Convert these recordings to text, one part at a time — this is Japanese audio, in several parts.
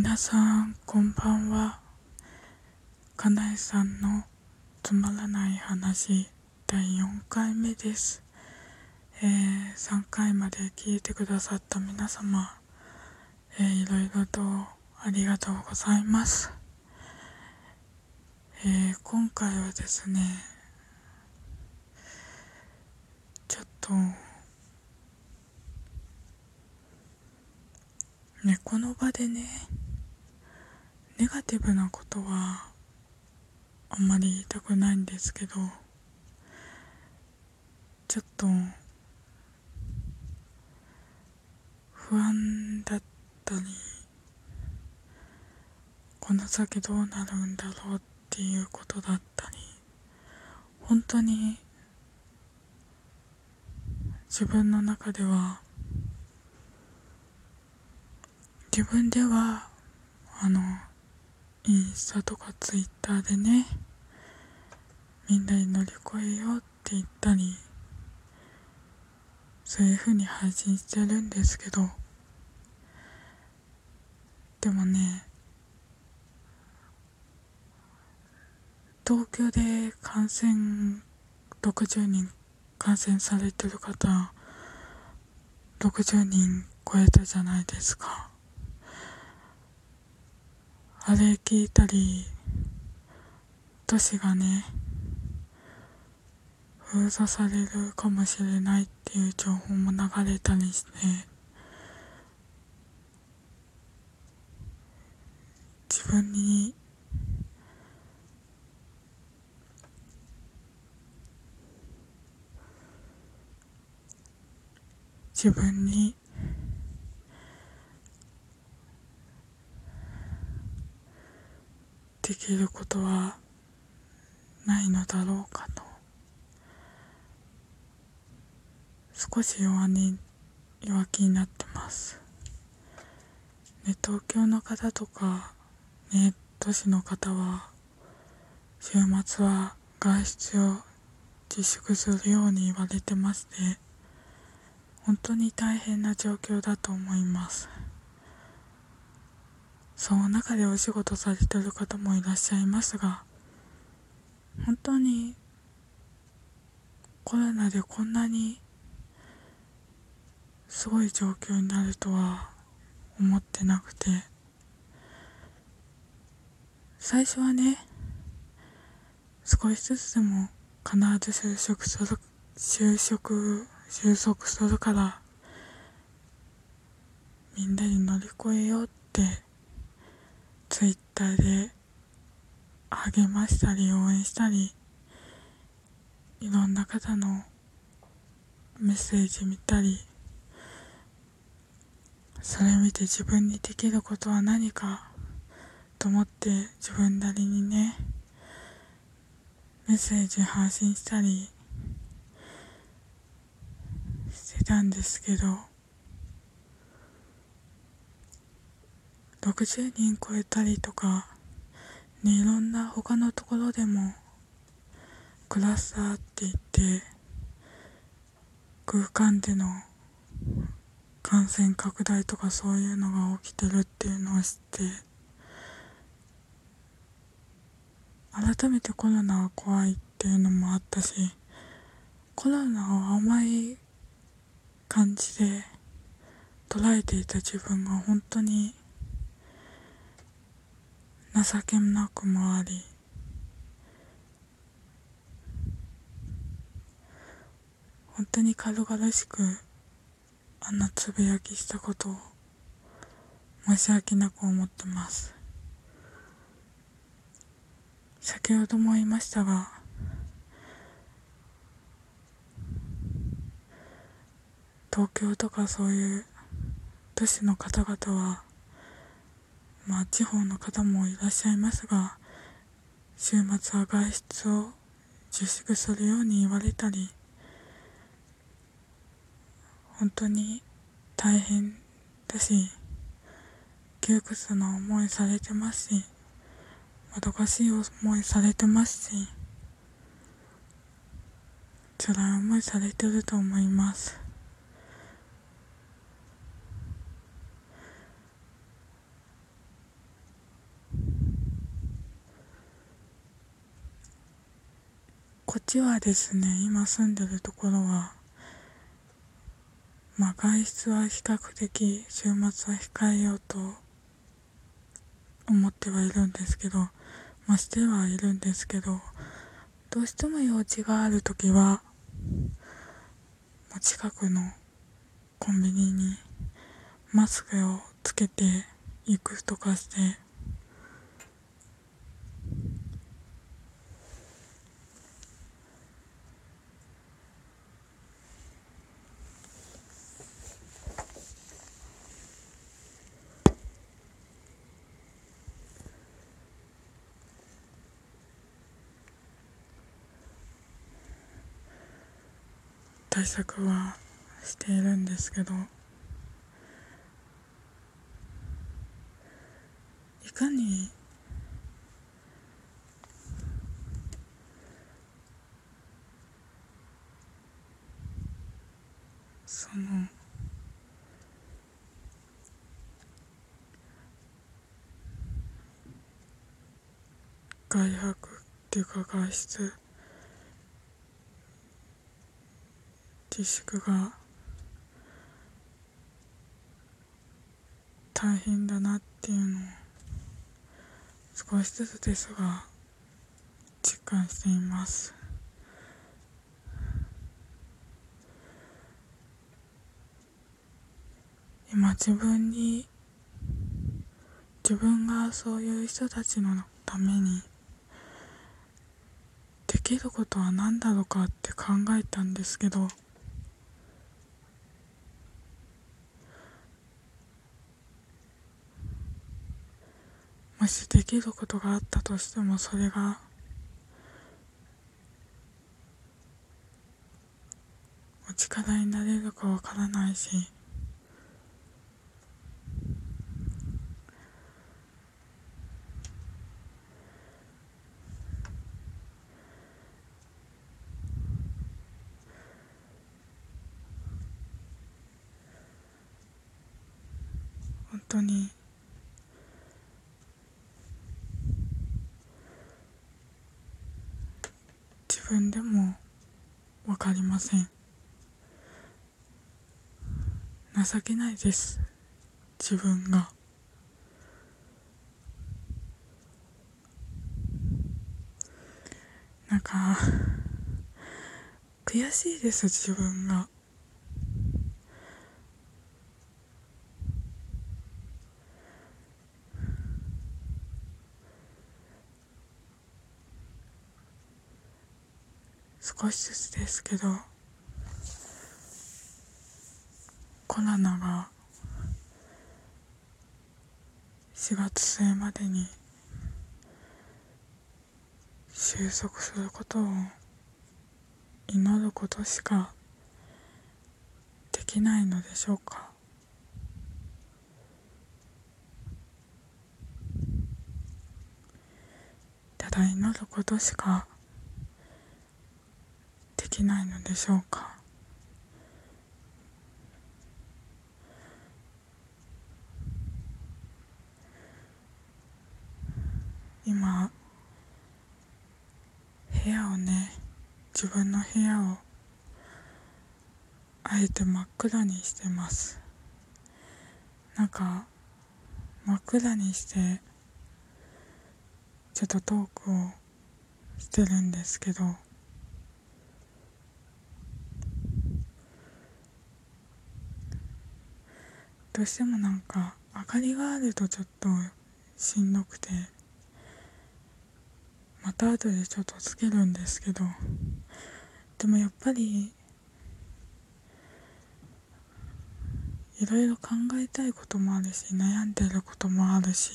皆さんこんばんは。かなえさんのつまらない話第4回目です。えー、3回まで聞いてくださった皆様、えー、いろいろとありがとうございます。えー、今回はですねちょっとねこの場でねネガティブなことはあんまり言いたくないんですけどちょっと不安だったりこの先どうなるんだろうっていうことだったり本当に自分の中では自分ではあのインスタとかツイッターでねみんなに乗り越えようって言ったりそういう風に配信してるんですけどでもね東京で感染60人感染されてる方60人超えたじゃないですか。あれ聞いたり都市がね封鎖されるかもしれないっていう情報も流れたりして自分に自分にきることはないのだろうかと少し弱に弱気になってます。ね東京の方とかね都市の方は週末は外出を自粛するように言われてまして本当に大変な状況だと思います。その中でお仕事されてる方もいらっしゃいますが本当にコロナでこんなにすごい状況になるとは思ってなくて最初はね少しずつでも必ず就職する就職収束するからみんなに乗り越えようってツイッターで励ましたり応援したりいろんな方のメッセージ見たりそれ見て自分にできることは何かと思って自分なりにねメッセージ発信したりしてたんですけど60人超えたりとか、ね、いろんな他のところでもクラスターって言って空間での感染拡大とかそういうのが起きてるっていうのを知って改めてコロナは怖いっていうのもあったしコロナを甘い感じで捉えていた自分が本当に情けなくもあり本当に軽々しくあんなつぶやきしたことを申し訳なく思ってます。先ほども言いましたが東京とかそういう都市の方々はまあ地方の方もいらっしゃいますが週末は外出を自粛するように言われたり本当に大変だし窮屈な思いされてますしもどかしい思いされてますし辛い思いされてると思います。こっちはですね今住んでるところはまあ外出は比較的週末は控えようと思ってはいるんですけどまあしてはいるんですけどどうしても用事がある時は近くのコンビニにマスクをつけていくとかして対策はしているんですけどいかにその外泊っていうか外出自粛が大変だなっていうのを少しずつですが実感しています。今自分に自分がそういう人たちのためにできることは何だろうかって考えたんですけどもしできることがあったとしてもそれがお力になれるかわからないし本当に分でも分かりません。情けないです。自分が。なんか悔しいです自分が。少しずつですけどコロナが4月末までに収束することを祈ることしかできないのでしょうか。ただ祈ることしかきないのでしょうか？今部屋をね自分の部屋をあえて真っ暗にしてます。なんか真っ暗にしてちょっとトークをしてるんですけど。どうしてもなんか明かりがあるとちょっとしんどくてまた後でちょっとつけるんですけどでもやっぱりいろいろ考えたいこともあるし悩んでることもあるし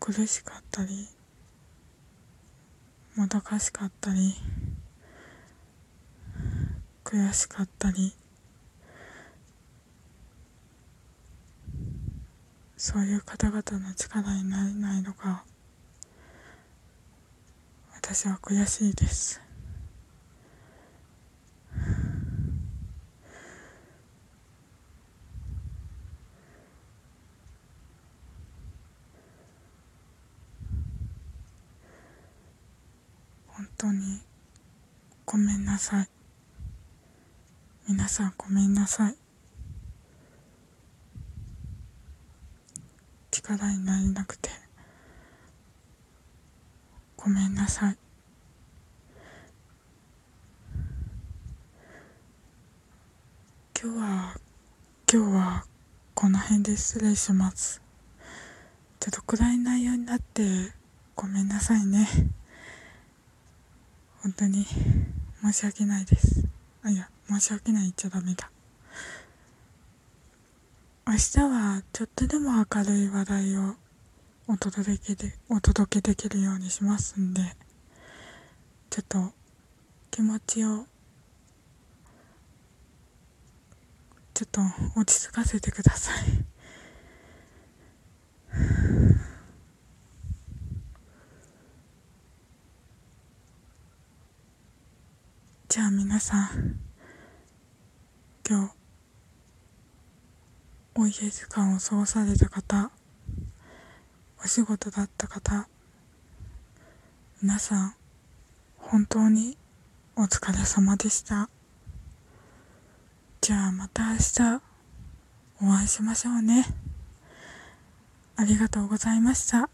苦しかったりもどかしかったり悔しかったりそういう方々の力になれないのが私は悔しいです。本当にごめんなさい。皆さんごめんなさい。力になれなくて。ごめんなさい。今日は今日はこの辺で失礼します。ちょっと暗い内容になってごめんなさいね。本当に申し訳ないです。あいや申し訳ない言っちゃダメだ。明日はちょっとでも明るい話題をお届けでお届けできるようにしますんでちょっと気持ちをちょっと落ち着かせてください。じゃあ皆さん今日お家時間を過ごされた方お仕事だった方皆さん本当にお疲れ様でした。じゃあまた明日お会いしましょうね。ありがとうございました。